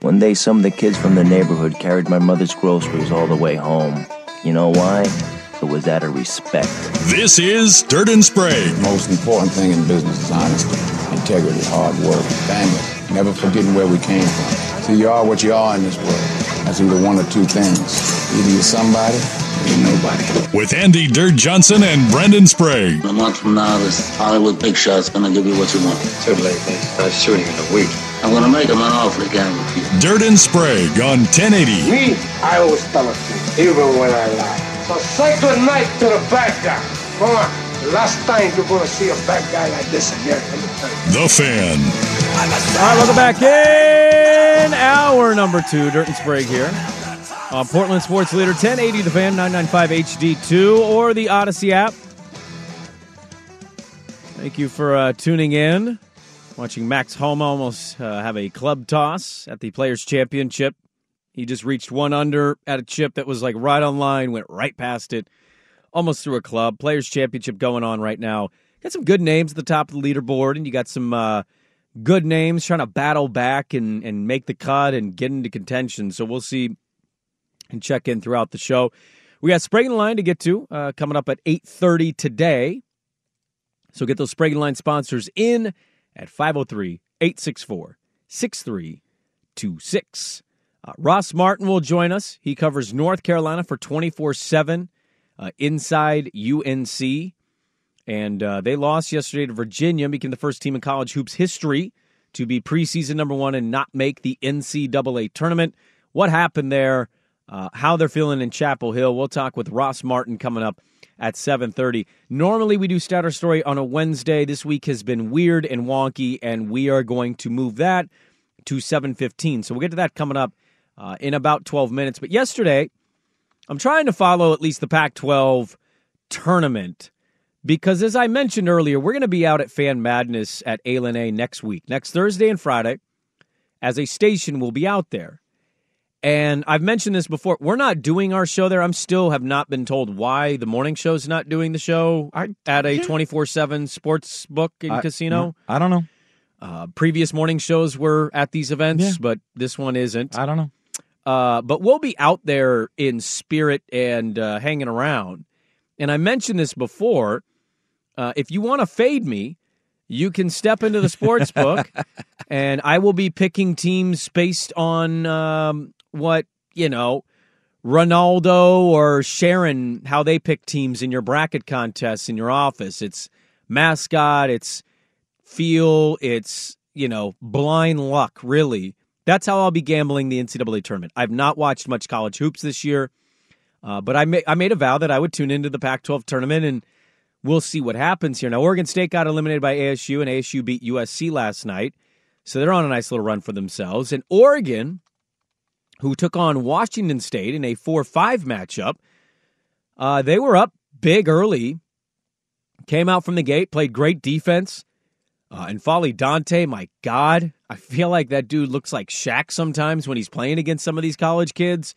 One day, some of the kids from the neighborhood carried my mother's groceries all the way home. You know why? It was out of respect. This is Dirt and Sprague. most important thing in business is honesty, integrity, hard work, family, never forgetting where we came from. See, you are what you are in this world. That's either one or two things. Either you're somebody or you're nobody. With Andy Dirt Johnson and Brendan Sprague. A month from now, this Hollywood big shot's gonna give you what you want. Too late, man. Start shooting in a week. I'm gonna make him an offer again with you. Dirt and Sprague on 1080. Me, I always tell the truth, even when I lie. So say good night to the bad guy. Come on. Last time you're gonna see a bad guy like this again. Let me tell you. The Fan. All right, welcome back in hour number two. Dirt and Sprague here. Uh, Portland Sports Leader 1080 The Fan 995 HD2 or the Audacy app. Thank you for uh, tuning in. Watching Max Homa almost uh, have a club toss at the Players Championship. He just reached one under at a chip that was like right on line, went right past it, almost through a club. Players Championship going on right now. Got some good names at the top of the leaderboard, and you got some uh, good names trying to battle back and, and make the cut and get into contention. So we'll see and check in throughout the show. We got Sprague and Line to get to uh, coming up at 8.30 today. So get those Sprague and Line sponsors in at 503-864-6326. Uh, Ross Martin will join us. He covers North Carolina for 24-7 uh, inside UNC. And uh, they lost yesterday to Virginia, making the first team in college hoops history to be preseason number one and not make the NCAA tournament. What happened there? Uh, how they're feeling in Chapel Hill. We'll talk with Ross Martin coming up at 7:30. Normally we do Stat or Story on a Wednesday. This week has been weird and wonky, and we are going to move that to 7:15. So we'll get to that coming up uh, in about 12 minutes. But yesterday, I'm trying to follow at least the Pac-12 tournament because, as I mentioned earlier, we're going to be out at Fan Madness at A next week, next Thursday and Friday. As a station, we'll be out there. And I've mentioned this before. We're not doing our show there. I'm still have not been told why the morning show's not doing the show I- at a 24 7 sports book and I- casino. I don't know. Uh, previous morning shows were at these events, Yeah. but this one isn't. I don't know. Uh, but we'll be out there in spirit and uh, hanging around. And I mentioned this before. Uh, if you want to fade me, you can step into the sports book, and I will be picking teams based on um, what you know, Ronaldo or Sharon, how they pick teams in your bracket contests in your office. It's mascot, it's feel, it's you know, blind luck. Really, that's how I'll be gambling the NCAA tournament. I've not watched much college hoops this year, uh, but I ma- I made a vow that I would tune into the Pac-12 tournament and we'll see what happens here. Now, Oregon State got eliminated by ASU, and ASU beat USC last night. So they're on a nice little run for themselves. And Oregon, who took on Washington State in a 4 5 matchup, uh, they were up big early, came out from the gate, played great defense, Uh, and Folly Dante, my God, I feel like that dude looks like Shaq sometimes when he's playing against some of these college kids.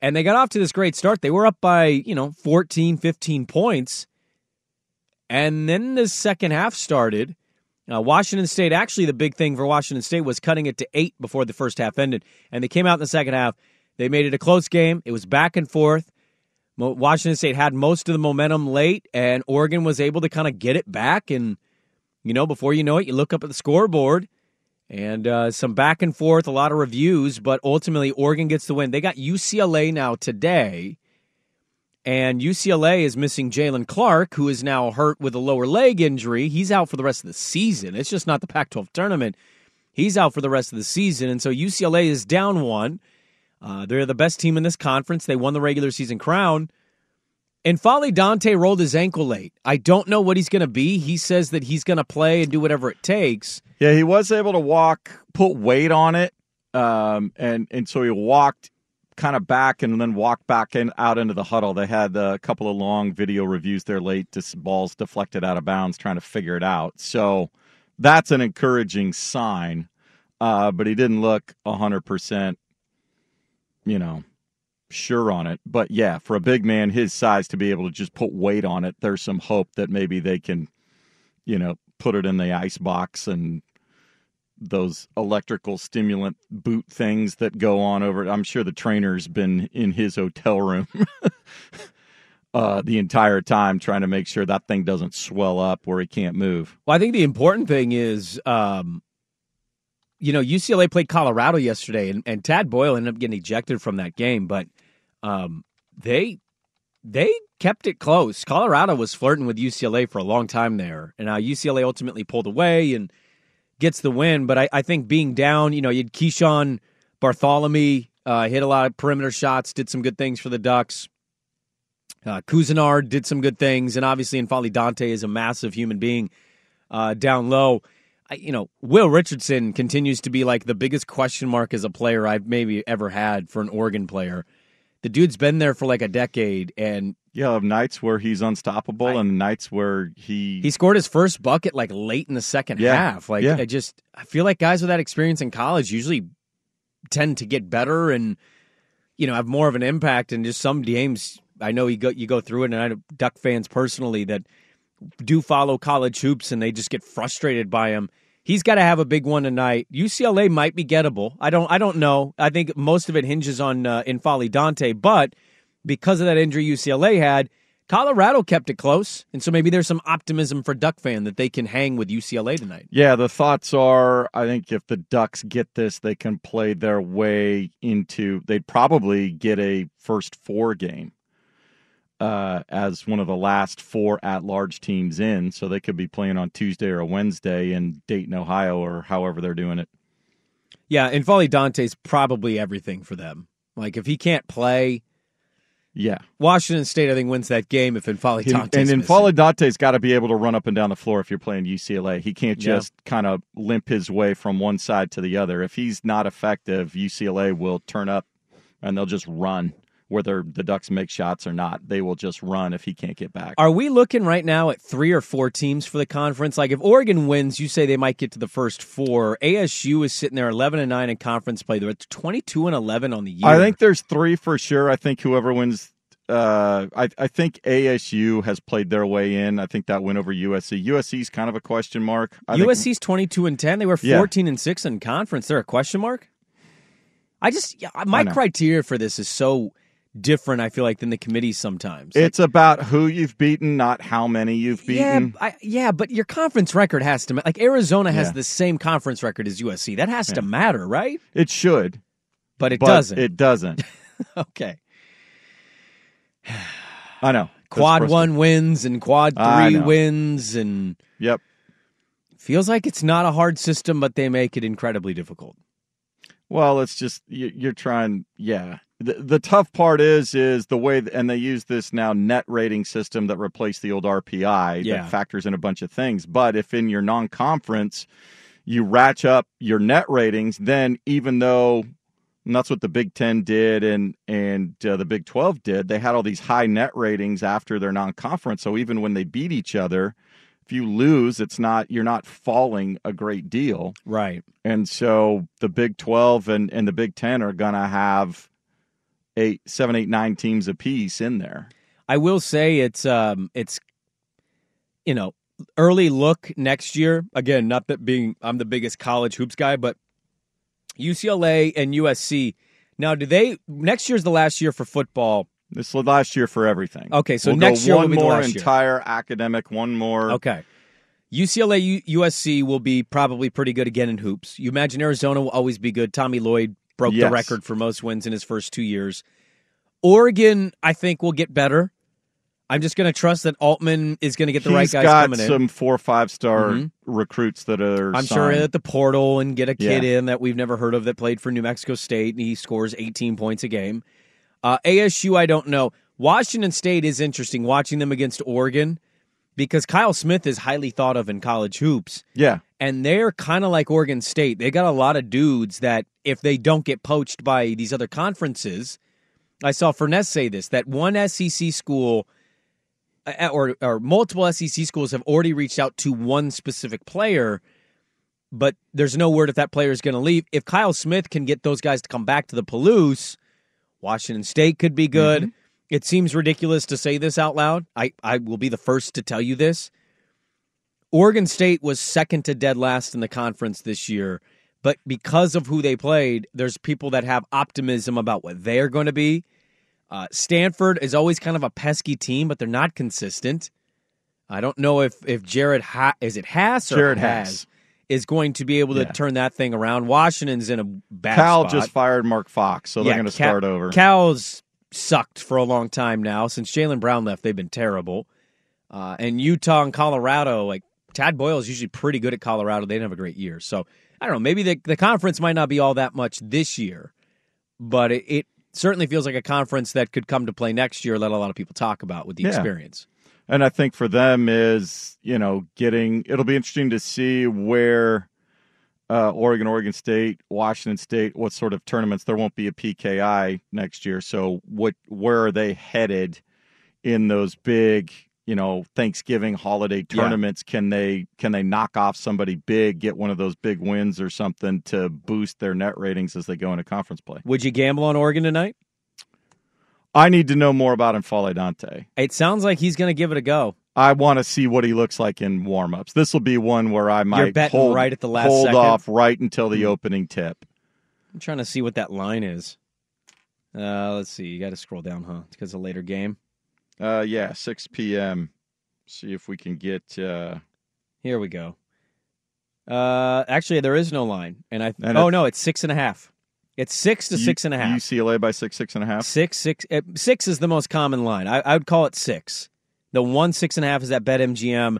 And they got off to this great start. They were up by, you know, 14, 15 points. And then the second half started. Uh, Washington State, actually, the big thing for Washington State was cutting it to eight before the first half ended. And they came out in the second half. They made it a close game. It was back and forth. Washington State had most of the momentum late, and Oregon was able to kind of get it back. And, you know, before you know it, you look up at the scoreboard and uh, some back and forth, a lot of reviews, but ultimately Oregon gets the win. They got UCLA now today, and UCLA is missing Jaylen Clark, who is now hurt with a lower leg injury. He's out for the rest of the season. It's just not the Pac 12 tournament. He's out for the rest of the season, and so UCLA is down one. Uh, they're the best team in this conference. They won the regular season crown. And Folly Dante rolled his ankle late. I don't know what he's going to be. He says that he's going to play and do whatever it takes. Yeah, he was able to walk, put weight on it, um, and and so he walked kind of back and then walked back in out into the huddle. They had a couple of long video reviews there late. Just balls deflected out of bounds, trying to figure it out. So that's an encouraging sign. Uh, but he didn't look hundred percent you know, sure on it. But yeah, for a big man his size to be able to just put weight on it, there's some hope that maybe they can, you know, put it in the ice box and those electrical stimulant boot things that go on over. I'm sure the trainer's been in his hotel room uh, the entire time trying to make sure that thing doesn't swell up where he can't move. Well, I think the important thing is um, you know, UCLA played Colorado yesterday, and, and Tad Boyle ended up getting ejected from that game, but um, they they kept it close. Colorado was flirting with UCLA for a long time there, and now UCLA ultimately pulled away and gets the win. But I, I think being down, you know, you had Keeshawn Barthelemy uh, hit a lot of perimeter shots, did some good things for the Ducks. Uh, Couisnard did some good things, and obviously, N'Faly Dante is a massive human being uh, down low you know, Will Richardson continues to be like the biggest question mark as a player I've maybe ever had for an Oregon player. The dude's been there for like a decade, and yeah, of nights where he's unstoppable I, and nights where he he scored his first bucket like late in the second yeah, half. Like yeah. I just I feel like guys with that experience in college usually tend to get better and you know have more of an impact. And just some games, I know you go you go through it, and I know Duck fans personally that do follow college hoops and they just get frustrated by him He's got to have a big one tonight. UCLA might be gettable. I don't. I don't know. I think most of it hinges on uh, Dante, but because of that injury UCLA had, Colorado kept it close, and so maybe there's some optimism for Duck fan that they can hang with UCLA tonight. Yeah, the thoughts are I think if the Ducks get this, they can play their way into. They'd probably get a first four game uh, as one of the last four at large teams in. So they could be playing on Tuesday or a Wednesday in Dayton, Ohio, or however they're doing it. Yeah, and Folly Dante's probably everything for them. Like if he can't play, yeah, Washington State I think wins that game if N'Faly Dante and N'Faly Dante's got to be able to run up and down the floor if you're playing UCLA. He can't just yeah. kind of limp his way from one side to the other. If he's not effective, UCLA will turn up and they'll just run whether the Ducks make shots or not. They will just run if he can't get back. Are we looking right now at three or four teams for the conference? Like if Oregon wins, you say they might get to the first four. ASU is sitting there eleven and nine in conference play. They're twenty two and eleven on the year. I think there's three for sure. I think whoever wins. Uh, I, I think ASU has played their way in. I think that win over USC. USC's kind of a question mark. I USC's think, twenty two and ten. They were fourteen yeah. and six in conference. They're a question mark. I just yeah, my criteria for this is so different. I feel like than the committees sometimes. It's like, about who you've beaten, not how many you've beaten. Yeah, I, yeah, but your conference record has to like Arizona has yeah. the same conference record as USC. That has yeah. to matter, right? It should, but it but doesn't. It doesn't. okay. I know. Quad one wins and quad three wins and yep. Feels like it's not a hard system, but they make it incredibly difficult. Well, it's just you're trying. Yeah, the, the tough part is is the way and they use this now net rating system that replaced the old RPI yeah. that factors in a bunch of things. But if in your non-conference you ratchet up your net ratings, then even though and that's what the Big Ten did and and uh, the Big Twelve did, they had all these high net ratings after their non-conference. So even when they beat each other, if you lose, it's not you're not falling a great deal. Right. And so the Big 12 and, and the Big 10 are going to have eight, seven, eight, nine teams apiece in there. I will say it's um it's you know early look next year. Again, not that being I'm the biggest college hoops guy, but UCLA and USC. Now, do they next year's the last year for football? This is last year for everything. Okay, so We'll next year will one more last year. entire academic, one more. Okay. UCLA, U- USC will be probably pretty good again in hoops. You imagine Arizona will always be good. Tommy Lloyd broke the record for most wins in his first two years. Oregon, I think, will get better. I'm just going to trust that Altman is going to get the right guys got coming in. some four or five star Mhm. recruits that are. I'm sure signed. at the portal and get a kid Yeah. in that we've never heard of that played for New Mexico State and he scores 18 points a game. Uh, ASU, I don't know. Washington State is interesting watching them against Oregon because Kyle Smith is highly thought of in college hoops. Yeah. And they're kind of like Oregon State. They got a lot of dudes that if they don't get poached by these other conferences, I saw Furness say this that one SEC school uh, or or multiple SEC schools have already reached out to one specific player, but there's no word if that player is going to leave. If Kyle Smith can get those guys to come back to the Palouse, Washington State could be good. It seems ridiculous to say this out loud. I, I will be the first to tell you this. Oregon State was second to dead last in the conference this year, but because of who they played, there's people that have optimism about what they're going to be. Uh, Stanford is always kind of a pesky team, but they're not consistent. I don't know if if Jared ha- is it Haas or Jared Has Haas. Is going to be able to Yeah. turn that thing around. Washington's in a bad Cal spot. just fired Mark Fox, so they're Yeah, going to Cal- start over. Cal's sucked for a long time now. Since Jaylen Brown left, they've been terrible. Uh, and Utah and Colorado, like Tad Boyle is usually pretty good at Colorado. They didn't have a great year. So I don't know. Maybe the, the conference might not be all that much this year, but it, it certainly feels like a conference that could come to play next year, let a lot of people talk about with the Yeah. experience. And I think for them is, you know, getting it'll be interesting to see where uh, Oregon, Oregon State, Washington State, what sort of tournaments there won't be a PKI next year. So what where are they headed in those big, you know, Thanksgiving holiday Yeah. tournaments? Can they can they knock off somebody big, get one of those big wins or something to boost their net ratings as they go into conference play? Would you gamble on Oregon tonight? I need to know more about N'Faly Dante. It sounds like he's going to give it a go. I want to see what he looks like in warmups. This will be one where I might hold, right at the last hold second? Off right until the opening tip. I'm trying to see what that line is. Uh, let's see. You got to scroll down, huh? Because of later game. Uh, yeah, 6 p.m. See if we can get. Uh, Here we go. Uh, actually, there is no line, and I. And oh no, it's six and a half. It's six to U- six and a half. UCLA by six, six and a half. Six, six, uh, six is the most common line. I, I would call it six. The one six and a half is at BetMGM.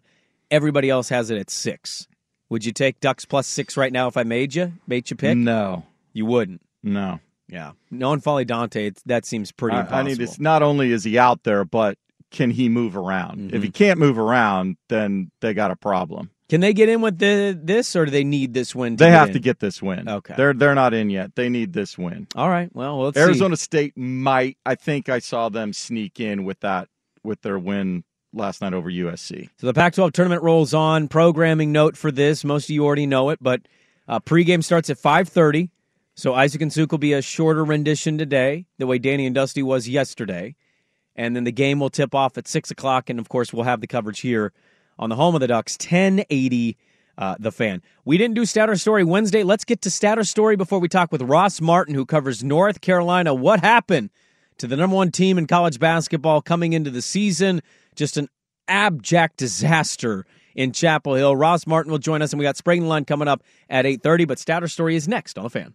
Everybody else has it at six. Would you take Ducks plus six right now if I made you? Made you pick? No, You wouldn't. no. Yeah. Knowing Folly Dante, that seems pretty I, impossible. I need. Not only is he out there, but can he move around? If he can't move around, then they got a problem. Can they get in with the this, or do they need this win? To They have in? to get this win. Okay. they're they're not in yet. They need this win. All right. Well, let's see. Arizona State might. I think I saw them sneak in with that with their win last night over USC. So the Pac-12 tournament rolls on. Programming note for this: most of you already know it, but uh, pregame starts at 5:30. So Isaac and Suk will be a shorter rendition today, the way Danny and Dusty was yesterday, and then the game will tip off at six o'clock, and of course we'll have the coverage here on the home of the Ducks, 1080. Uh, the fan. We didn't do Stat or Story Wednesday. Let's get to Stat or Story before we talk with Ross Martin, who covers North Carolina. What happened to the number one team in college basketball coming into the season? Just an abject disaster in Chapel Hill. Ross Martin will join us, and we got and Line coming up at 8.30, but Stat or Story is next on the fan.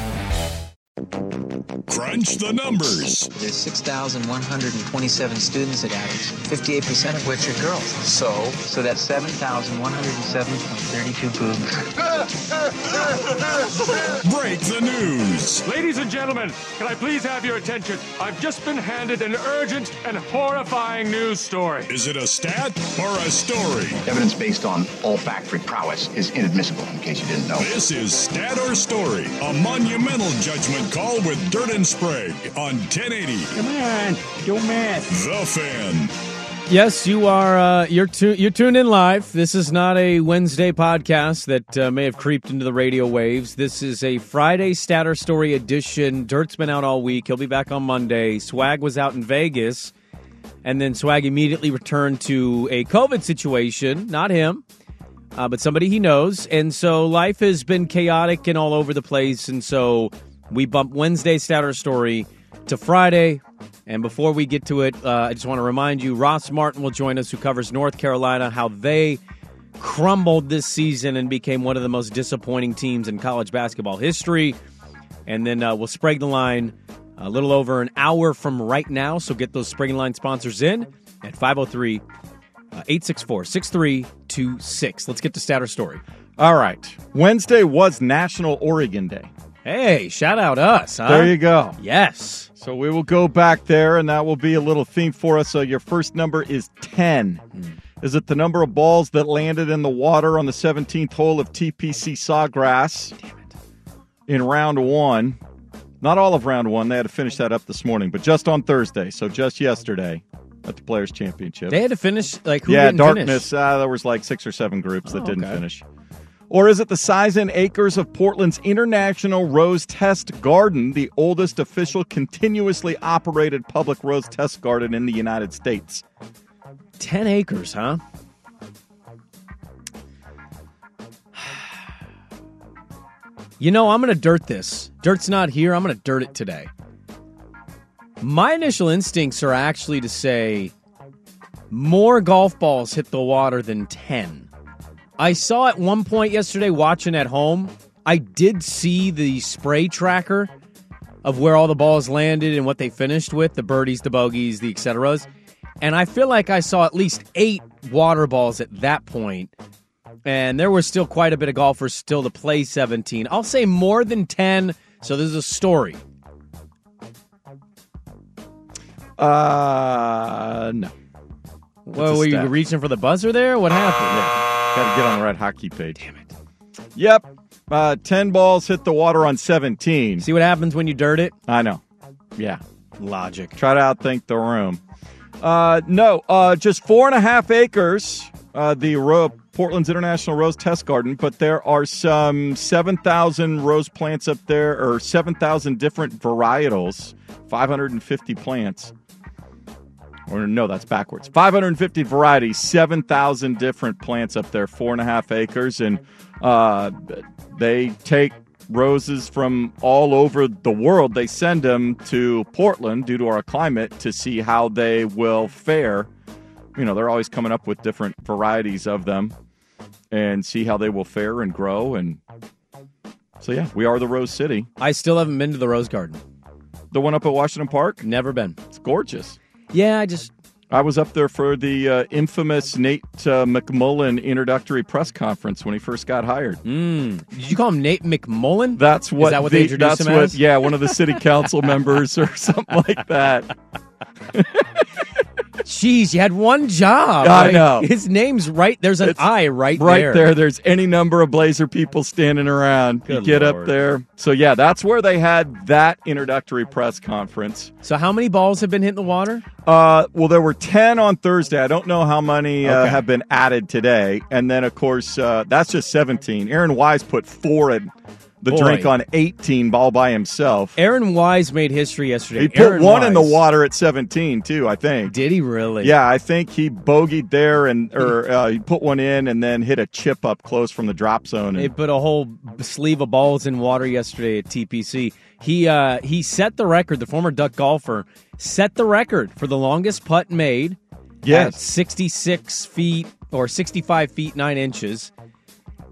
Crunch the numbers. There's 6,127 students at Adams, 58% of which are girls. So? So that's 7,107.32 boobs. Break the news. Ladies and gentlemen, can I please have your attention? I've just been handed an urgent and horrifying news story. Is it a stat or a story? Evidence based on olfactory prowess is inadmissible, in case you didn't know. This is Stat or Story, a monumental judgment call with Dirt and Sprague on 1080. Come on, don't mess. The Fan. Yes, you are. Uh, you're tu- you're tuned in live. This is not a Wednesday podcast that uh, may have creeped into the radio waves. This is a Friday Stat or Story edition. Dirt's been out all week. He'll be back on Monday. Swag was out in Vegas, and then Swag immediately returned to a COVID situation. Not him, uh, but somebody he knows. And so life has been chaotic and all over the place. And so we bump Wednesday Stat or Story to Friday. And before we get to it, uh, I just want to remind you Ross Martin will join us, who covers North Carolina, how they crumbled this season and became one of the most disappointing teams in college basketball history. And then uh, we'll Sprague the line a little over an hour from right now. So get those Sprague line sponsors in at 503 864 6326. Let's get to Stat or Story. All right. Wednesday was National Oregon Day. Hey, shout out us. Huh? There you go. Yes. So we will go back there, and that will be a little theme for us. So your first number is 10. Is it the number of balls that landed in the water on the 17th hole of TPC Sawgrass in round one? Not all of round one. They had to finish that up this morning, but just on Thursday. So just yesterday at the Players' Championship. They had to finish, like, who yeah, didn't darkness. finish? Uh, there was like six or seven groups that Oh, didn't okay. finish. Or is it the size and acres of Portland's International Rose Test Garden, the oldest official continuously operated public rose test garden in the United States? 10 acres, huh? You know, I'm going to dirt this. Dirt's not here. I'm going to dirt it today. My initial instincts are actually to say more golf balls hit the water than 10. I saw at one point yesterday watching at home, I did see the spray tracker of where all the balls landed and what they finished with the birdies, the bogeys, the et ceteras. And I feel like I saw at least eight water balls at that point. And there was still quite a bit of golfers still to play 17. I'll say more than 10. So this is a story. Uh, no. Well, were you reaching for the buzzer there? What happened? Got to get on the right hockey page. Damn it. Yep. Uh, 10 balls hit the water on 17. See what happens when you dirt it? I know. Yeah. Logic. Try to outthink the room. Uh, no, uh, just four and a half acres uh, the Ro- Portland's International Rose Test Garden, but there are some 7,000 rose plants up there, or 7,000 different varietals, 550 plants. Or no, that's backwards. 550 varieties, 7,000 different plants up there, four and a half acres. And uh, they take roses from all over the world. They send them to Portland due to our climate to see how they will fare. You know, they're always coming up with different varieties of them and see how they will fare and grow. And so, yeah, we are the Rose City. I still haven't been to the Rose Garden. The one up at Washington Park? Never been. It's gorgeous. Yeah, I just I was up there for the uh, infamous Nate uh, McMullen introductory press conference when he first got hired. Mm. Did you call him Nate McMullen? That's what. Is that what the, they introduced him what, as? Yeah, one of the city council members or something like that. Jeez, you had one job. I Like, know. His name's right. There's an I right, right there. there. There's any number of Blazer people standing around. you Good get up there. So yeah, that's where they had that introductory press conference. So how many balls have been hit in the water? Uh, well, there were ten on Thursday. I don't know how many uh, Okay. have been added today. And then of course uh, that's just seventeen. Aaron Wise put four in the Boy. drink on eighteen ball by himself. Aaron Wise made history yesterday. He put Aaron one in the water at 17 too. I think. Did he really? Yeah, I think he bogeyed there and or uh, he put one in and then hit a chip up close from the drop zone. They And, put a whole sleeve of balls in water yesterday at TPC. He uh, he set the record. The former Duck golfer set the record for the longest putt made. Yes. at sixty six feet or sixty five feet nine inches.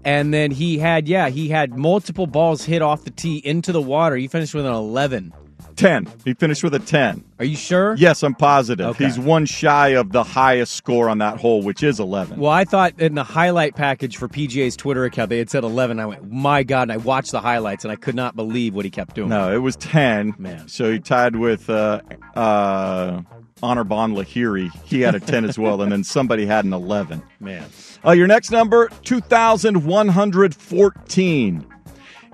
And then he had yeah he had multiple balls hit off the tee into the water. He finished with an eleven. 10. He finished with a 10. Are you sure? Yes, I'm positive. Okay. He's one shy of the highest score on that hole, which is 11. Well, I thought in the highlight package for PGA's Twitter account they had said eleven. I went, my God! And I watched the highlights and I could not believe what he kept doing. No, it was 10. Man. So he tied with uh, uh, Anirban Lahiri. He had a 10 as well, and then somebody had an 11. Man. Uh, your next number, 2,114.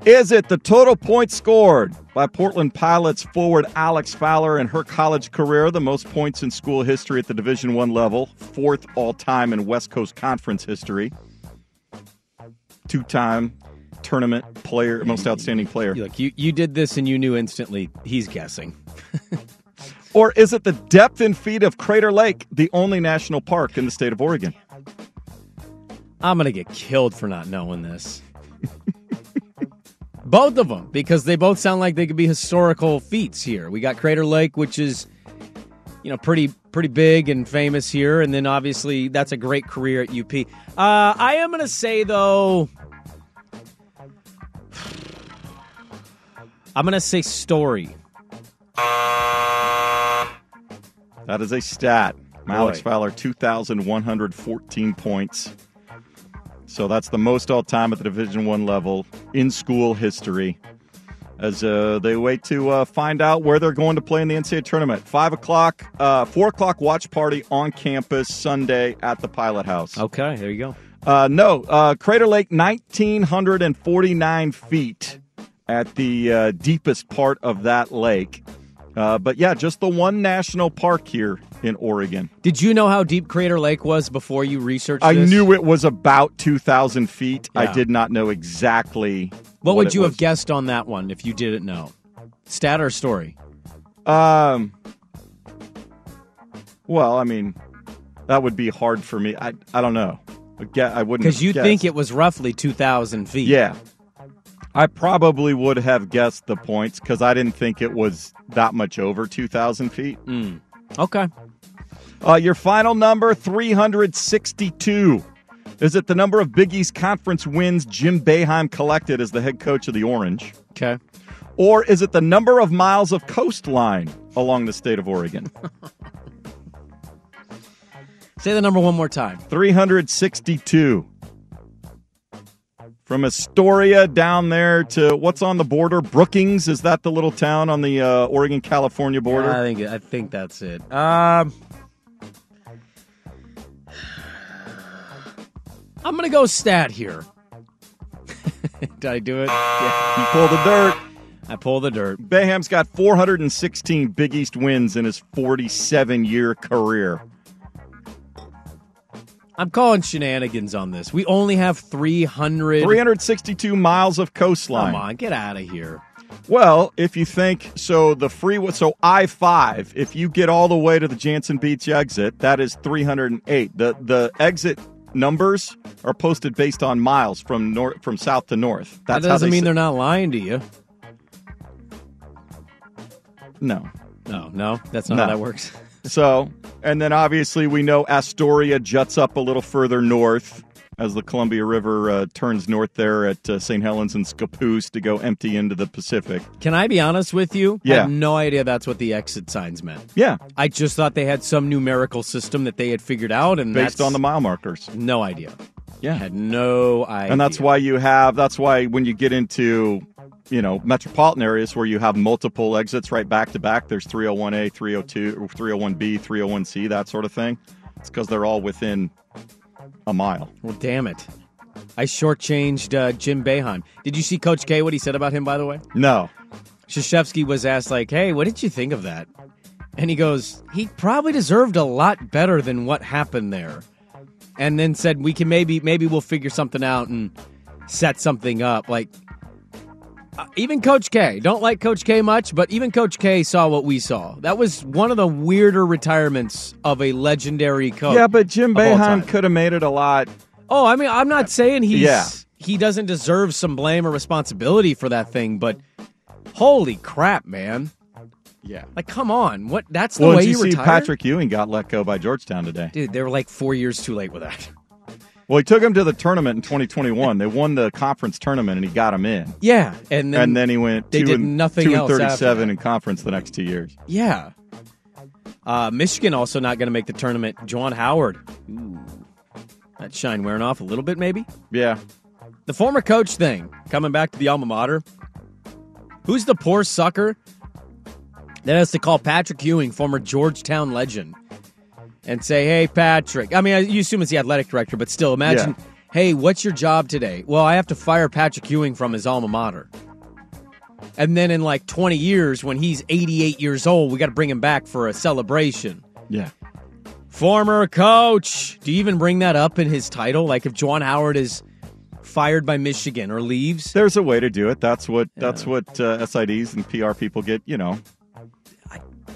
Is it the total points scored by Portland Pilots forward Alex Fowler in her college career, the most points in school history at the Division One level, fourth all time in West Coast Conference history, two time tournament player, most outstanding player? Look, you you did this and you knew instantly. He's guessing. Or is it the depth and feet of Crater Lake, the only national park in the state of Oregon? I'm gonna get killed for not knowing this. both of them, because they both sound like they could be historical feats here. We got Crater Lake, which is, you know, pretty pretty big and famous here, and then obviously that's a great career at UP. Uh, I am gonna say though, I'm gonna say story. That is a stat. Alex Fowler, 2,114 points. So that's the most all time at the Division One level in school history. As uh, they wait to uh, find out where they're going to play in the NCAA tournament. Five o'clock, uh, four o'clock watch party on campus Sunday at the Pilot House. Okay, there you go. Uh, no, uh, Crater Lake, 1,949 feet at the uh, deepest part of that lake. Uh, but yeah, just the one national park here in Oregon. Did you know how deep Crater Lake was before you researched I this? knew it was about 2,000 feet. I did not know exactly. What, would it you was. have guessed on that one if you didn't know? Stat or story? Um. Well, I mean, that would be hard for me. I I don't know. I wouldn't Because you think it was roughly 2,000 feet. Yeah. I probably would have guessed the points because I didn't think it was that much over 2,000 feet. Mm. Okay. Uh, your final number, 362. Is it the number of Big East Conference wins Jim Boeheim collected as the head coach of the Orange? Okay. Or is it the number of miles of coastline along the state of Oregon? Say the number one more time. 362. From Astoria down there to what's on the border? Brookings is that the little town on the uh, Oregon California border? I think I think that's it. Um, I'm gonna go stat here. Did I do it? Yeah. You pull the dirt. I pull the dirt. Boeheim's got 416 Big East wins in his 47 year career. I'm calling shenanigans on this. We only have 300. 362 miles of coastline. Come on, get out of here. Well, if you think so, the free so I five. If you get all the way to the Jantzen Beach exit, that is 308. The the exit numbers are posted based on miles from north from south to north. That That's how doesn't they mean they're not lying to you. No. No, no, that's not No. how that works. So, and then obviously we know Astoria juts up a little further north as the Columbia River uh, turns north there at uh, St. Helens and Scappoose to go empty into the Pacific. Can I be honest with you? I Yeah. have no idea that's what the exit signs meant. Yeah. I just thought they had some numerical system that they had figured out, and Based on the mile markers. No idea. Yeah. Had no idea. And that's why you have, that's why when you get into, you know, metropolitan areas where you have multiple exits right back to back, there's 301A, 302, 301B, 301C, that sort of thing. It's because they're all within a mile. Well, damn it. I shortchanged uh, Jim Boeheim. Did you see Coach K, what he said about him, by the way? No. Krzyzewski was asked, like, hey, what did you think of that? And he goes, he probably deserved a lot better than what happened there. And then said, we can maybe, maybe we'll figure something out and set something up. Like, uh, even Coach K, don't like Coach K much, but even Coach K saw what we saw. That was one of the weirder retirements of a legendary coach. Yeah, but Jim of all time. Boeheim could have made it a lot. Oh, I mean, I'm not saying he's Yeah. he doesn't deserve some blame or responsibility for that thing, but holy crap, man! Yeah, like come on, what? That's the Well, way you you see retire, Patrick Ewing got let go by Georgetown today? Dude, they were like four years too late with that. Well, he took him to the tournament in 2021. they won the conference tournament, and he got him in. Yeah, and then, and then he went they two did and, nothing two and else after 37 in conference the next two years. Yeah. Uh, Michigan also not going to make the tournament. Juwan Howard. Ooh. That shine wearing off a little bit, maybe? Yeah. The former coach thing, coming back to the alma mater. Who's the poor sucker that has to call Patrick Ewing, former Georgetown legend, and say, hey, Patrick. I mean, you assume it's the athletic director, but still, imagine, Yeah. hey, what's your job today? Well, I have to fire Patrick Ewing from his alma mater. And then in like 20 years, when he's 88 years old, we got to bring him back for a celebration. Yeah. Former coach. Do you even bring that up in his title? Like if Juwan Howard is fired by Michigan or leaves? There's a way to do it. That's what that's what uh, SIDs and PR people get. You know,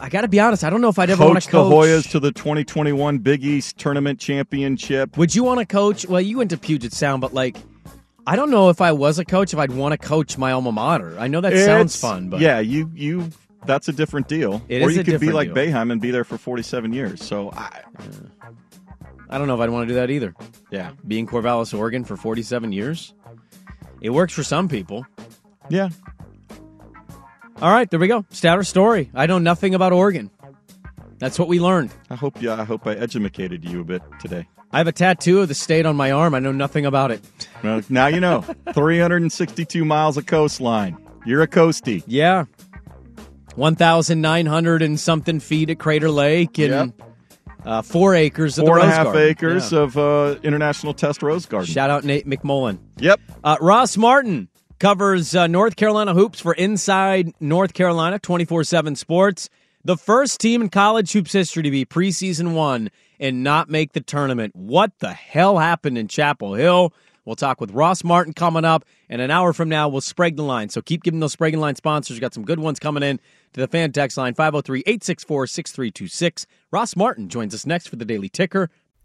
I got to be honest. I don't know if I'd ever want to coach to the coach. Hoyas to the 2021 Big East Tournament Championship. Would you want to coach? Well, you went to Puget Sound, but like, I don't know if I was a coach if I'd want to coach my alma mater. I know that sounds fun, but yeah, you you that's a different deal. It or you could be like deal. Boeheim and be there for 47 years. So I, I don't know if I'd want to do that either. Yeah, Being Corvallis, Oregon for 47 years. It works for some people. Yeah. All right, there we go. Stat or story. I know nothing about Oregon. That's what we learned. I hope yeah, I hope I educated you a bit today. I have a tattoo of the state on my arm. I know nothing about it. Well, now you know. 362 miles of coastline. You're a coastie. Yeah. 1,900 and something feet at Crater Lake and uh, four acres of Four the and a Rose half Garden. acres Yeah. of uh, International Test Rose Garden. Shout out Nate McMullen. Yep. Uh, Ross Martin covers uh, North Carolina hoops for Inside North Carolina 24 7 Sports. The first team in college hoops history to be preseason one and not make the tournament. What the hell happened in Chapel Hill? We'll talk with Ross Martin coming up, and an hour from now, we'll Sprague the line. So keep giving those Sprague line sponsors. We've got some good ones coming in to the fan text line 503 864 6326. Ross Martin joins us next for the Daily Ticker.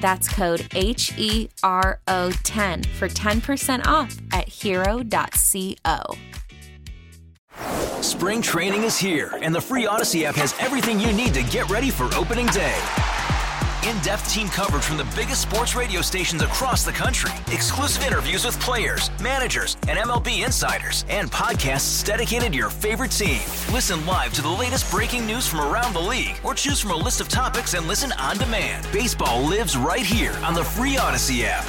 That's code H E R O 10 for 10% off at hero.co. Spring training is here, and the free Audacy app has everything you need to get ready for opening day. In depth team coverage from the biggest sports radio stations across the country, exclusive interviews with players, managers, and MLB insiders, and podcasts dedicated to your favorite team. Listen live to the latest breaking news from around the league, or choose from a list of topics and listen on demand. Baseball lives right here on the free Audacy app.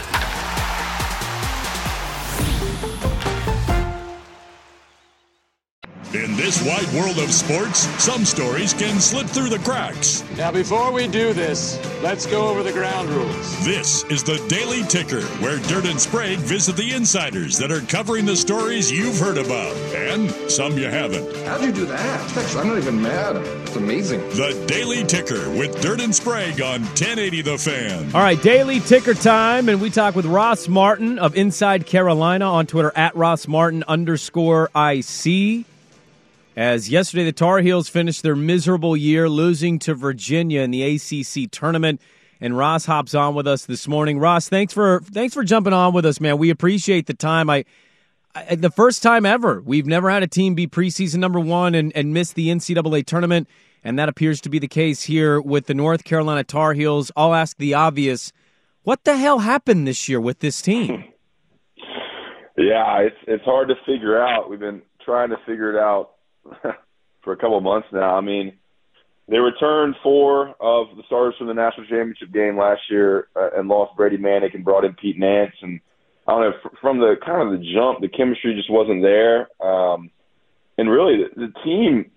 In this wide world of sports, some stories can slip through the cracks. Now, before we do this, let's go over the ground rules. This is the Daily Ticker, where Dirt and Sprague visit the insiders that are covering the stories you've heard about and some you haven't. How'd you do that? Actually, I'm not even mad. It's amazing. The Daily Ticker with Dirt and Sprague on 1080 The Fan. All right, daily ticker time, and we talk with Ross Martin of Inside Carolina on Twitter at Ross Martin underscore IC. As yesterday, the Tar Heels finished their miserable year, losing to Virginia in the ACC tournament. And Ross hops on with us this morning. Ross, thanks for thanks for jumping on with us, man. We appreciate the time. I, I the first time ever we've never had a team be preseason number one and, and miss the NCAA tournament, and that appears to be the case here with the North Carolina Tar Heels. I'll ask the obvious: What the hell happened this year with this team? Yeah, it's it's hard to figure out. We've been trying to figure it out for a couple months now. I mean, they returned four of the starters from the national championship game last year uh, and lost Brady Manek and brought in Pete Nance. And I don't know from the kind of the jump, the chemistry just wasn't there. Um, and really, the, the team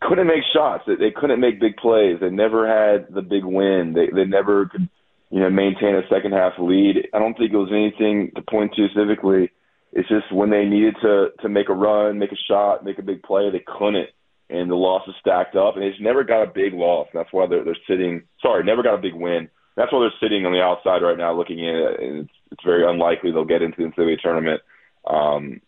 couldn't make shots. They, they couldn't make big plays. They never had the big win. They they never could, you know, maintain a second half lead. I don't think it was anything to point to specifically it's just when they needed to to make a run, make a shot, make a big play, they couldn't, and the losses stacked up, and they just never got a big loss. That's why they're they're sitting. Sorry, never got a big win. That's why they're sitting on the outside right now, looking in, and it's it's very unlikely they'll get into the NCAA tournament, um,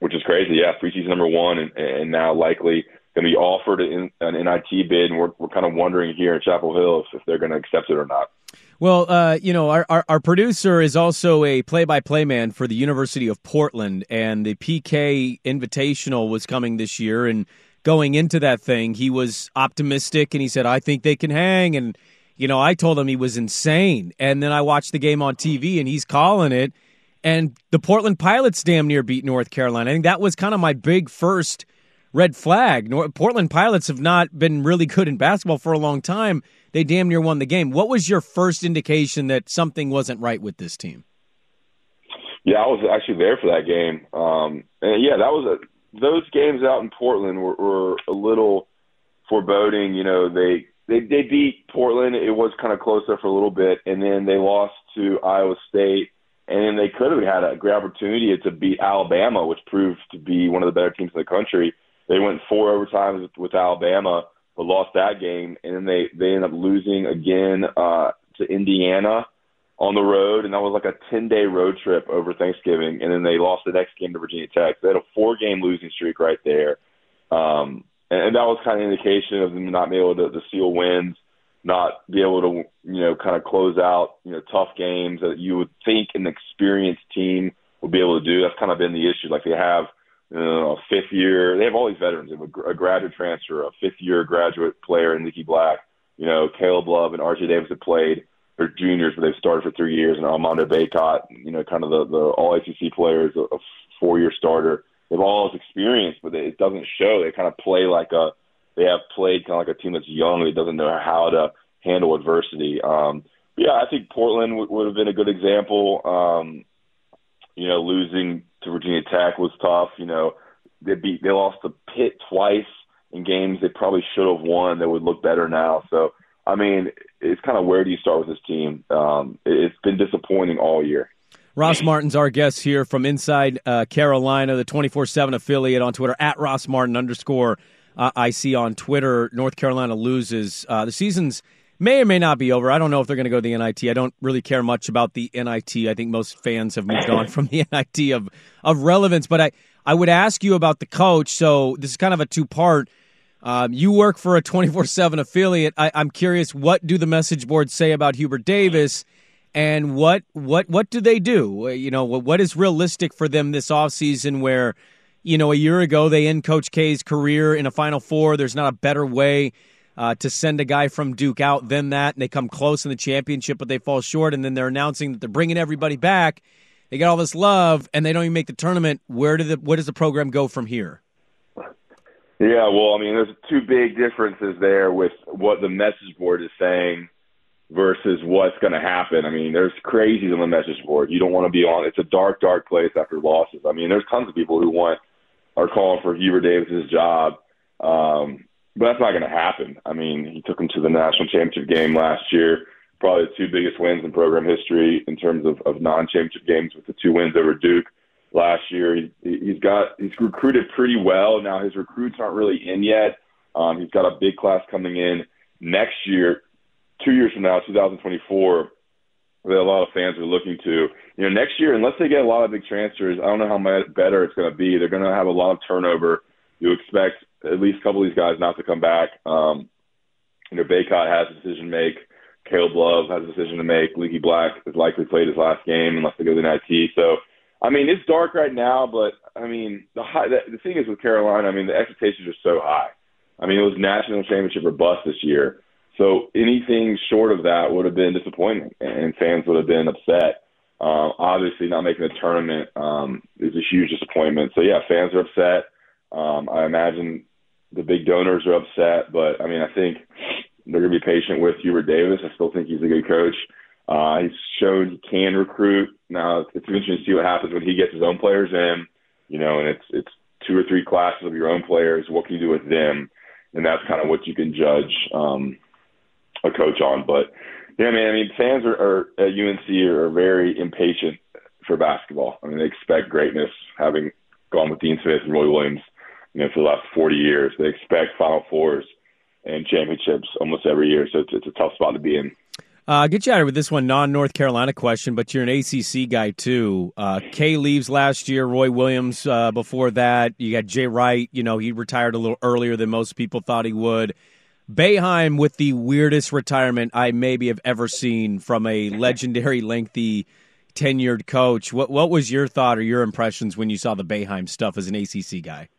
which is crazy. Yeah, preseason number one, and, and now likely going to be offered an, an NIT bid, and we're we're kind of wondering here in Chapel Hill if, if they're going to accept it or not. Well, uh, you know, our, our, our producer is also a play-by-play man for the University of Portland, and the PK Invitational was coming this year. And going into that thing, he was optimistic, and he said, "I think they can hang." And you know, I told him he was insane. And then I watched the game on TV, and he's calling it. And the Portland Pilots damn near beat North Carolina. I think that was kind of my big first red flag. Portland Pilots have not been really good in basketball for a long time they damn near won the game. What was your first indication that something wasn't right with this team? Yeah, I was actually there for that game. Um, and yeah, that was a, those games out in Portland were, were a little foreboding. You know, they they they beat Portland. It was kind of close there for a little bit, and then they lost to Iowa State, and then they could have had a great opportunity to beat Alabama, which proved to be one of the better teams in the country. They went four overtimes with, with Alabama but lost that game, and then they they ended up losing again uh, to Indiana on the road, and that was like a ten day road trip over Thanksgiving, and then they lost the next game to Virginia Tech. They had a four game losing streak right there, um, and, and that was kind of an indication of them not being able to, to seal wins, not be able to you know kind of close out you know tough games that you would think an experienced team would be able to do. That's kind of been the issue. Like they have uh, a fifth year. They have all these veterans. They have a, a graduate transfer, a fifth year graduate player in Leaky Black. You know, Caleb Love and RJ Davis have played. They're juniors, but they've started for three years. And Armando Bacot, you know, kind of the, the all ACC players, a, a four year starter. they have all this experience, but it doesn't show. They kind of play like a they have played kind of like a team that's young that doesn't know how to handle adversity. Um, yeah, I think Portland w- would have been a good example. Um, you know, losing to Virginia Tech was tough. You know, they beat they lost to Pitt twice in games they probably should have won that would look better now. So I mean, it's kind of where do you start with this team? Um, it's been disappointing all year. Ross Martin's our guest here from inside uh, Carolina, the 24 7 affiliate on Twitter, at Ross Martin underscore uh, I see on Twitter. North Carolina loses. Uh, the season's may or may not be over. I don't know if they're going to go to the NIT. I don't really care much about the NIT. I think most fans have moved on from the NIT of, of relevance. But I, I would ask you about the coach. So this is kind of a two part. Um, you work for a 24 7 affiliate. I, I'm curious, what do the message boards say about Hubert Davis? and what what what do they do? You know, what is realistic for them this offseason where, you know, a year ago they end Coach K's career in a Final Four. There's not a better way uh, to send a guy from Duke out than that, and they come close in the championship, but they fall short, and then they're announcing that they're bringing everybody back. They get all this love, and they don't even make the tournament. Where do the where does the program go from here? Yeah, well, I mean, there's two big differences there with what the message board is saying versus what's going to happen. I mean, there's crazies on the message board. You don't want to be on. It's a dark, dark place after losses. I mean, there's tons of people who want are calling for Hubert Davis's job, um, but that's not going to happen. I mean, he took them to the national championship game last year. Probably the two biggest wins in program history in terms of, of non-championship games with the two wins over Duke last year. He, he's got he's recruited pretty well. Now his recruits aren't really in yet. Um, he's got a big class coming in next year two years from now, 2024, that a lot of fans are looking to. You know, next year, unless they get a lot of big transfers, I don't know how much better it's going to be. They're going to have a lot of turnover. You expect at least a couple of these guys not to come back. Um, you know, Bacot has a decision to make. Caleb Love has a decision to make. Leaky Black has likely played his last game unless they go to the NIT. So, I mean, it's dark right now, but I mean, the high, the, the thing is with Carolina, I mean, the expectations are so high. I mean, it was national championship or bust this year. So anything short of that would have been disappointing, and fans would have been upset. Um, obviously, not making the tournament um, is a huge disappointment. So yeah, fans are upset. Um, I imagine the big donors are upset, but I mean, I think they're going to be patient with Hubert Davis. I still think he's a good coach. Uh, he's shown he can recruit. Now it's interesting to see what happens when he gets his own players in. You know, and it's it's two or thrhree classes of your own players. What can you do with them? And that's kind of what you can judge. Um, a coach on. But yeah, man, I mean, fans are, are at UNC are very impatient for basketball. I mean, they expect greatness, having gone with Dean Smith and Roy Williams, you know, for the last 40 years. They expect Final Fours and championships almost every year. So it's, it's a tough spot to be in. Uh, get you out of with this one, non North Carolina question, but you're an ACC guy too. Uh, Kay leaves last year, Roy Williams uh, before that. You got Jay Wright. You know, he retired a little earlier than most people thought he would. Boeheim with the weirdest retirement I maybe have ever seen from a legendary, lengthy, tenured coach. What what was your thought or your impressions when you saw the Boeheim stuff as an ACC guy?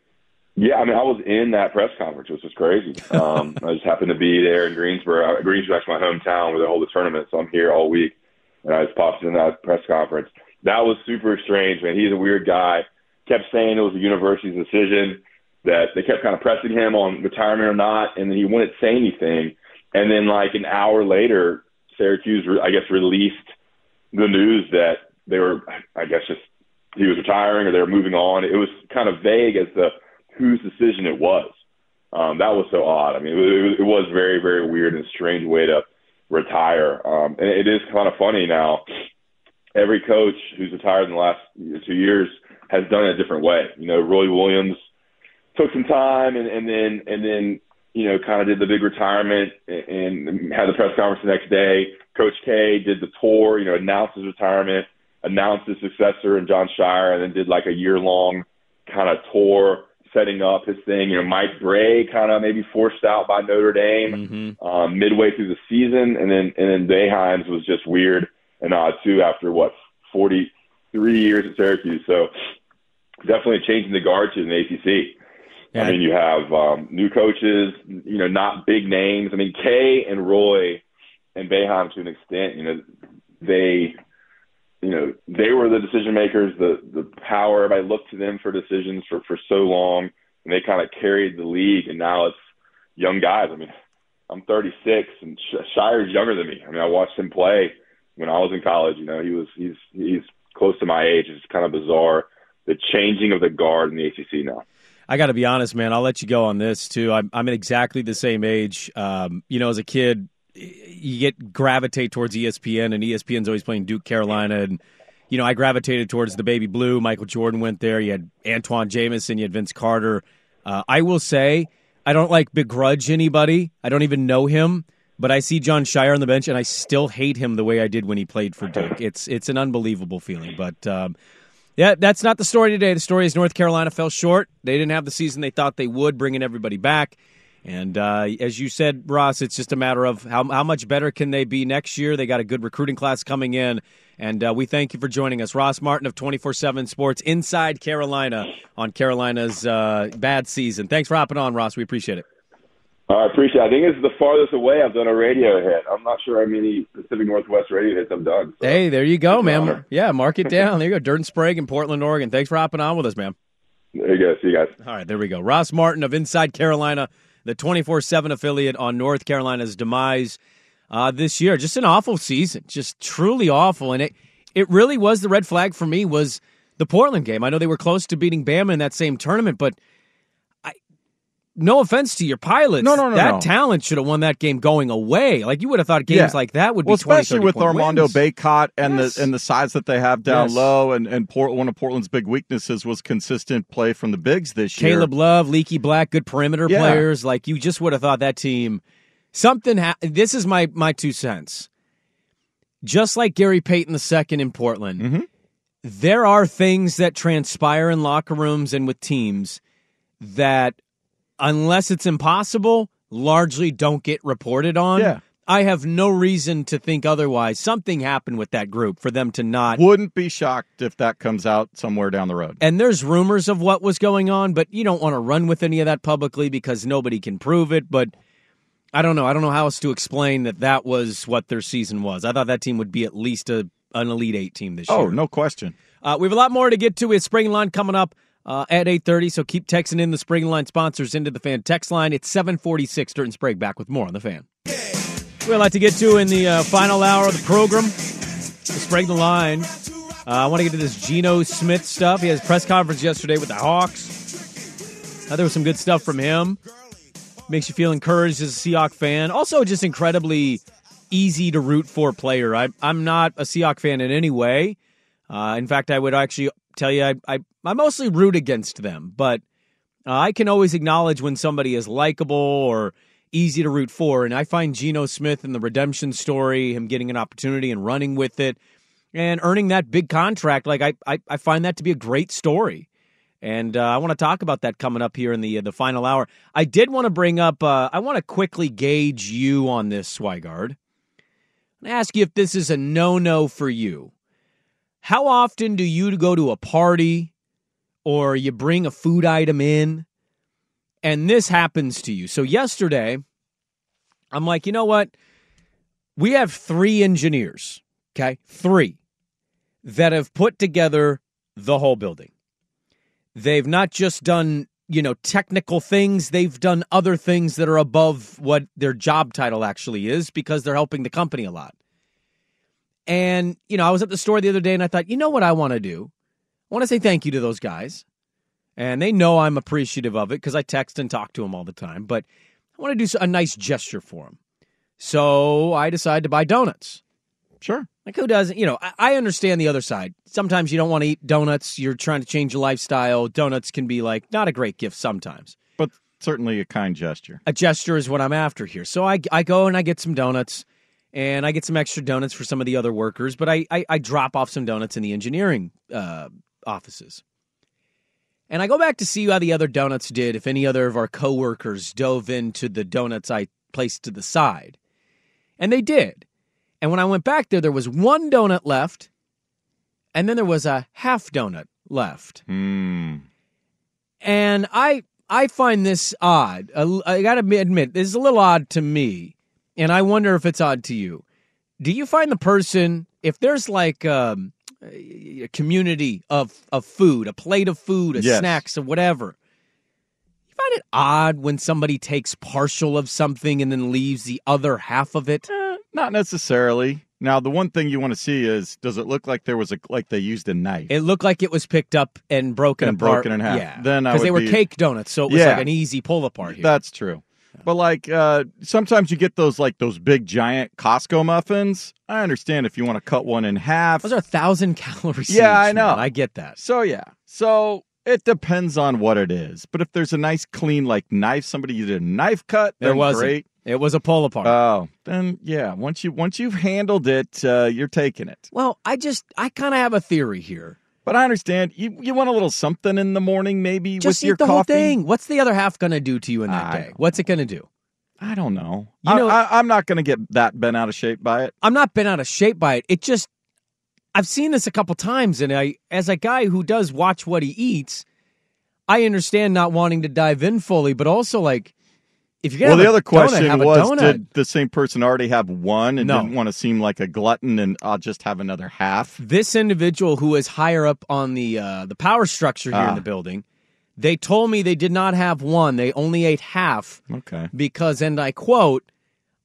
Yeah, I mean, I was in that press conference, which was crazy. Um, I just happened to be there in Greensboro. Greensboro's my hometown where they hold the tournament, so I'm here all week. And I just popped in that press conference. That was super strange, man. He's a weird guy. Kept saying it was the university's decision that they kept kind of pressing him on retirement or not, and then he wouldn't say anything. And then, like an hour later, Syracuse, I guess, released the news that they were, I guess, just he was retiring or they were moving on. It was kind of vague as to whose decision it was. Um, that was so odd. I mean, it, it was very, very weird and strange way to retire. Um, and it is kind of funny now. Every coach who's retired in the last two years has done it a different way. You know, Roy Williams took some time and, and then and then you know kind of did the big retirement and, and had the press conference the next day. Coach K did the tour, you know, announced his retirement, announced his successor and Jon Scheyer, and then did like a year long kind of tour setting up his thing. You know, Mike Brey kind of maybe forced out by Notre Dame mm-hmm. um, midway through the season, and then and then Boeheim's was just weird and odd too after what forty three years at Syracuse. So definitely changing the guard to the ACC. Yeah. I mean, you have um, new coaches, you know, not big names. I mean, Kay and Roy and Boeheim to an extent, you know, they you know, they were the decision makers, the the power. Everybody looked to them for decisions for for so long, and they kind of carried the league. And now it's young guys. I mean, I'm 36, and Scheyer's younger than me. I mean, I watched him play when I was in college. You know, he was he's he's close to my age. It's kind of bizarre the changing of the guard in the ACC now. I got to be honest, man. I'll let you go on this too. I'm, I'm exactly the same age. Um, you know, as a kid, you get gravitate towards ESPN, and ESPN's always playing Duke, Carolina, and you know, I gravitated towards the baby blue. Michael Jordan went there. You had Antawn Jamison. You had Vince Carter. Uh, I will say, I don't like begrudge anybody. I don't even know him, but I see Jon Scheyer on the bench, and I still hate him the way I did when he played for Duke. It's it's an unbelievable feeling. But um, yeah, that's not the story today. The story is North Carolina fell short. They didn't have the season they thought they would, bringing everybody back. And uh, as you said, Ross, it's just a matter of how, how much better can they be next year. They got a good recruiting class coming in. And uh, we thank you for joining us. Ross Martin of 24 7 Sports inside Carolina on Carolina's uh, bad season. Thanks for hopping on, Ross. We appreciate it. I appreciate it. I think it's the farthest away I've done a radio hit. I'm not sure how many Pacific Northwest radio hits I've done. So hey, there you go, man. Yeah, mark it down. there you go. Dirt and Sprague in Portland, Oregon. Thanks for hopping on with us, man. There you go. See you guys. All right, there we go. Ross Martin of Inside Carolina, the 24 7 affiliate on North Carolina's demise uh, this year. Just an awful season. Just truly awful. And it, it really was the red flag for me was the Portland game. I know they were close to beating Bama in that same tournament, but – no offense to your pilots. No, no, no. That no. talent should have won that game going away. Like you would have thought games yeah. like that would well, be 20, especially with Armando wins. Bacot and yes. the and the size that they have down yes. low, and and Port, one of Portland's big weaknesses was consistent play from the bigs this year. Caleb Love, Leaky Black, good perimeter yeah. players. Like you just would have thought that team. Something. Ha- this is my my two cents. Just like Gary Payton II in Portland, mm-hmm. there are things that transpire in locker rooms and with teams that unless it's impossible, largely don't get reported on. Yeah. I have no reason to think otherwise. Something happened with that group for them to not. Wouldn't be shocked if that comes out somewhere down the road. And there's rumors of what was going on, but you don't want to run with any of that publicly because nobody can prove it. But I don't know. I don't know how else to explain that that was what their season was. I thought that team would be at least a, an Elite Eight team this oh, year. Oh, no question. Uh, we have a lot more to get to. with Spring Line coming up uh, at 8.30, so keep texting in the Spring Line sponsors into the fan text line. It's 746. Dirt and Sprague back with more on the fan. We would like to get to in the uh, final hour of the program. The Sprague the line. Uh, I want to get to this Geno Smith stuff. He has press conference yesterday with the Hawks. Uh, there was some good stuff from him. Makes you feel encouraged as a Seahawk fan. Also, just incredibly easy to root for player. I, I'm not a Seahawk fan in any way. Uh, in fact, I would actually tell you I, I, I mostly root against them, but uh, I can always acknowledge when somebody is likable or easy to root for. And I find Geno Smith and the redemption story, him getting an opportunity and running with it and earning that big contract, like I, I, I find that to be a great story. And uh, I want to talk about that coming up here in the uh, the final hour. I did want to bring up. Uh, I want to quickly gauge you on this, Swigard. And ask you if this is a no no for you. How often do you go to a party or you bring a food item in and this happens to you? So, yesterday, I'm like, you know what? We have three engineers, okay? Three that have put together the whole building. They've not just done, you know, technical things, they've done other things that are above what their job title actually is because they're helping the company a lot. And, you know, I was at the store the other day and I thought, you know what I want to do? I want to say thank you to those guys. And they know I'm appreciative of it because I text and talk to them all the time. But I want to do a nice gesture for them. So I decided to buy donuts. Sure. Like who doesn't? You know, I, I understand the other side. Sometimes you don't want to eat donuts. You're trying to change your lifestyle. Donuts can be like not a great gift sometimes. But certainly a kind gesture. A gesture is what I'm after here. So I, I go and I get some donuts and I get some extra donuts for some of the other workers, but I, I, I drop off some donuts in the engineering uh, offices. And I go back to see how the other donuts did, if any other of our coworkers dove into the donuts I placed to the side. And they did. And when I went back there, there was one donut left, and then there was a half donut left. Mm. And I I find this odd. I got to admit, this is a little odd to me and I wonder if it's odd to you. Do you find the person if there's like um, a, community of of food, a plate of food, a Yes. snacks, or whatever. You find it odd when somebody takes partial of something and then leaves the other half of it. Not necessarily. Now, the one thing you want to see is does it look like there was a like they used a knife? It looked like it was picked up and broken And apart. broken in half. Yeah, Then because they were be- cake donuts, so it was Yeah. like an easy pull apart here. That's true. But like uh sometimes you get those like those big giant Costco muffins. I understand if you want to cut one in half. Those are a thousand calories. Yeah, each, I know. man. I get that. So yeah. So it depends on what it is. But if there's a nice clean like knife, somebody did a knife cut, There wasn't. great. It was a pull apart. Oh, then yeah. Once you once you've handled it, uh, you're taking it. well, I just I kind of have a theory here. But I understand you you want a little something in the morning, maybe Just with eat your the coffee. whole thing. What's the other half going to do to you in that I day? What's it going to do? I don't know. You I, know- I, I'm not going to get that bent out of shape by it. I'm not bent out of shape by it. It just I've seen this a couple times, and I, as a guy who does watch what he eats, I understand not wanting to dive in fully, but also like if you're Well, the other a donut, question was. Did the same person already have one and No. didn't want to seem like a glutton, and I'll just have another half? this individual who is higher up on the uh, the power structure here in Ah. the building, they told me they did not have one; they only ate half Okay. because, and I quote,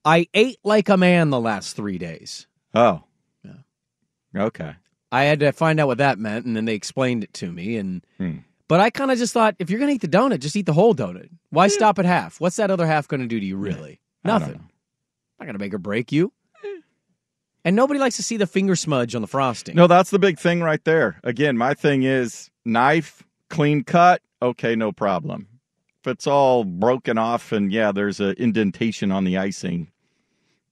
"I ate like a man the last three days." Oh. Okay. I had to find out what that meant, and then they explained it to me. And Hmm. But I kind of just thought, if you're gonna eat the donut, just eat the whole donut. Why stop at half? What's that other half gonna do to you? Really, don't nothing. Not gonna make or break you. And nobody likes to see the finger smudge on the frosting. No, that's the big thing right there. Again, my thing is knife, clean cut. Okay, no problem. If it's all broken off and yeah, there's an indentation on the icing,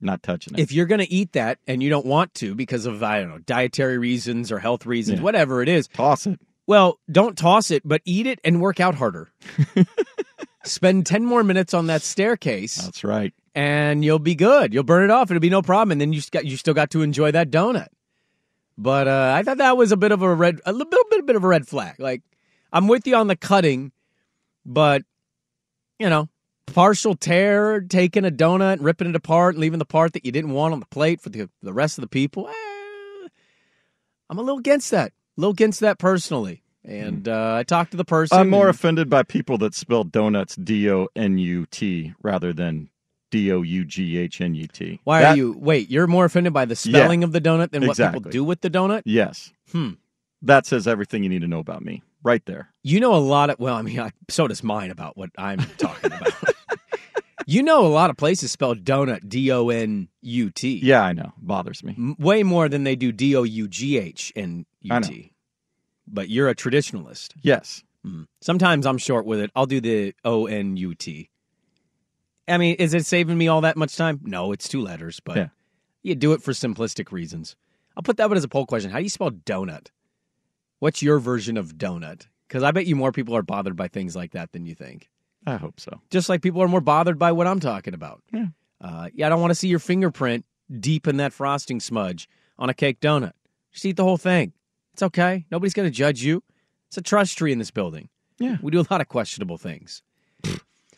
not touching it. If you're gonna eat that and you don't want to because of I don't know dietary reasons or health reasons, Yeah. whatever it is, Toss it. Well, don't toss it, but eat it and work out harder. Spend ten more minutes on that staircase. That's right. and you'll be good. You'll burn it off. It'll be no problem. And then you got you still got to enjoy that donut. But uh, I thought that was a bit of a red, a little bit, a bit of a red flag. Like I'm with you on the cutting, but you know, partial tear, taking a donut, ripping it apart, and leaving the part that you didn't want on the plate for the the rest of the people. eh, I'm a little against that. Little against that personally. And uh, I talked to the person. I'm more and- offended by people that spell donuts D O N U T rather than D O U G H N U T. Why That- are you? Wait, you're more offended by the spelling of the donut than what exactly. people do with the donut? Yes. Hmm. That says everything you need to know about me right there. You know a lot of well, I mean, I, so does mine about what I'm talking about. you know a lot of places spell donut D O N U T. Yeah, I know. Bothers me. Way more than they do D O U G H N U I know. T. But you're a traditionalist. Yes. Mm. Sometimes I'm short with it. I'll do the O N U T. I mean, is it saving me all that much time? No, it's two letters, but Yeah. you do it for simplistic reasons. I'll put that one as a poll question. How do you spell donut? What's your version of donut? Because I bet you more people are bothered by things like that than you think. I hope so. Just like people are more bothered by what I'm talking about. Yeah. Uh, yeah, I don't want to see your fingerprint deep in that frosting smudge on a cake donut. Just eat the whole thing. It's okay. Nobody's going to judge you. It's a trust tree in this building. Yeah. We do a lot of questionable things.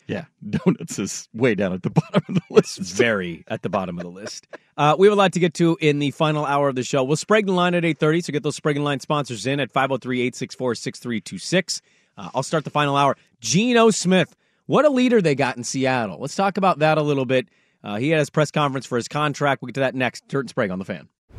Yeah. Donuts is way down at the bottom of the list. Very at the bottom of the list. Uh, we have a lot to get to in the final hour of the show. We'll Sprague the line at 8.30, so get those Sprague the line sponsors in at 503-864-6326. Uh, I'll start the final hour. Geno Smith, what a leader they got in Seattle. Let's talk about that a little bit. Uh, he had his press conference for his contract. We'll get to that next. Dirt and Sprague on the fan.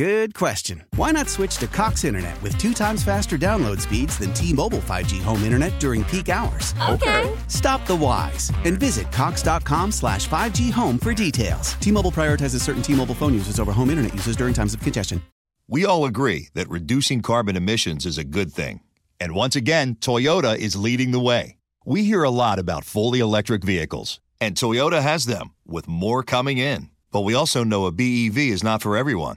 Good question. Why not switch to Cox Internet with two times faster download speeds than T-Mobile 5G home internet during peak hours? Okay. Stop the whys and visit cox.com slash 5G home for details. T-Mobile prioritizes certain T-Mobile phone users over home internet users during times of congestion. We all agree that reducing carbon emissions is a good thing. And once again, Toyota is leading the way. We hear a lot about fully electric vehicles, and Toyota has them, with more coming in. But we also know a BEV is not for everyone,